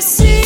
see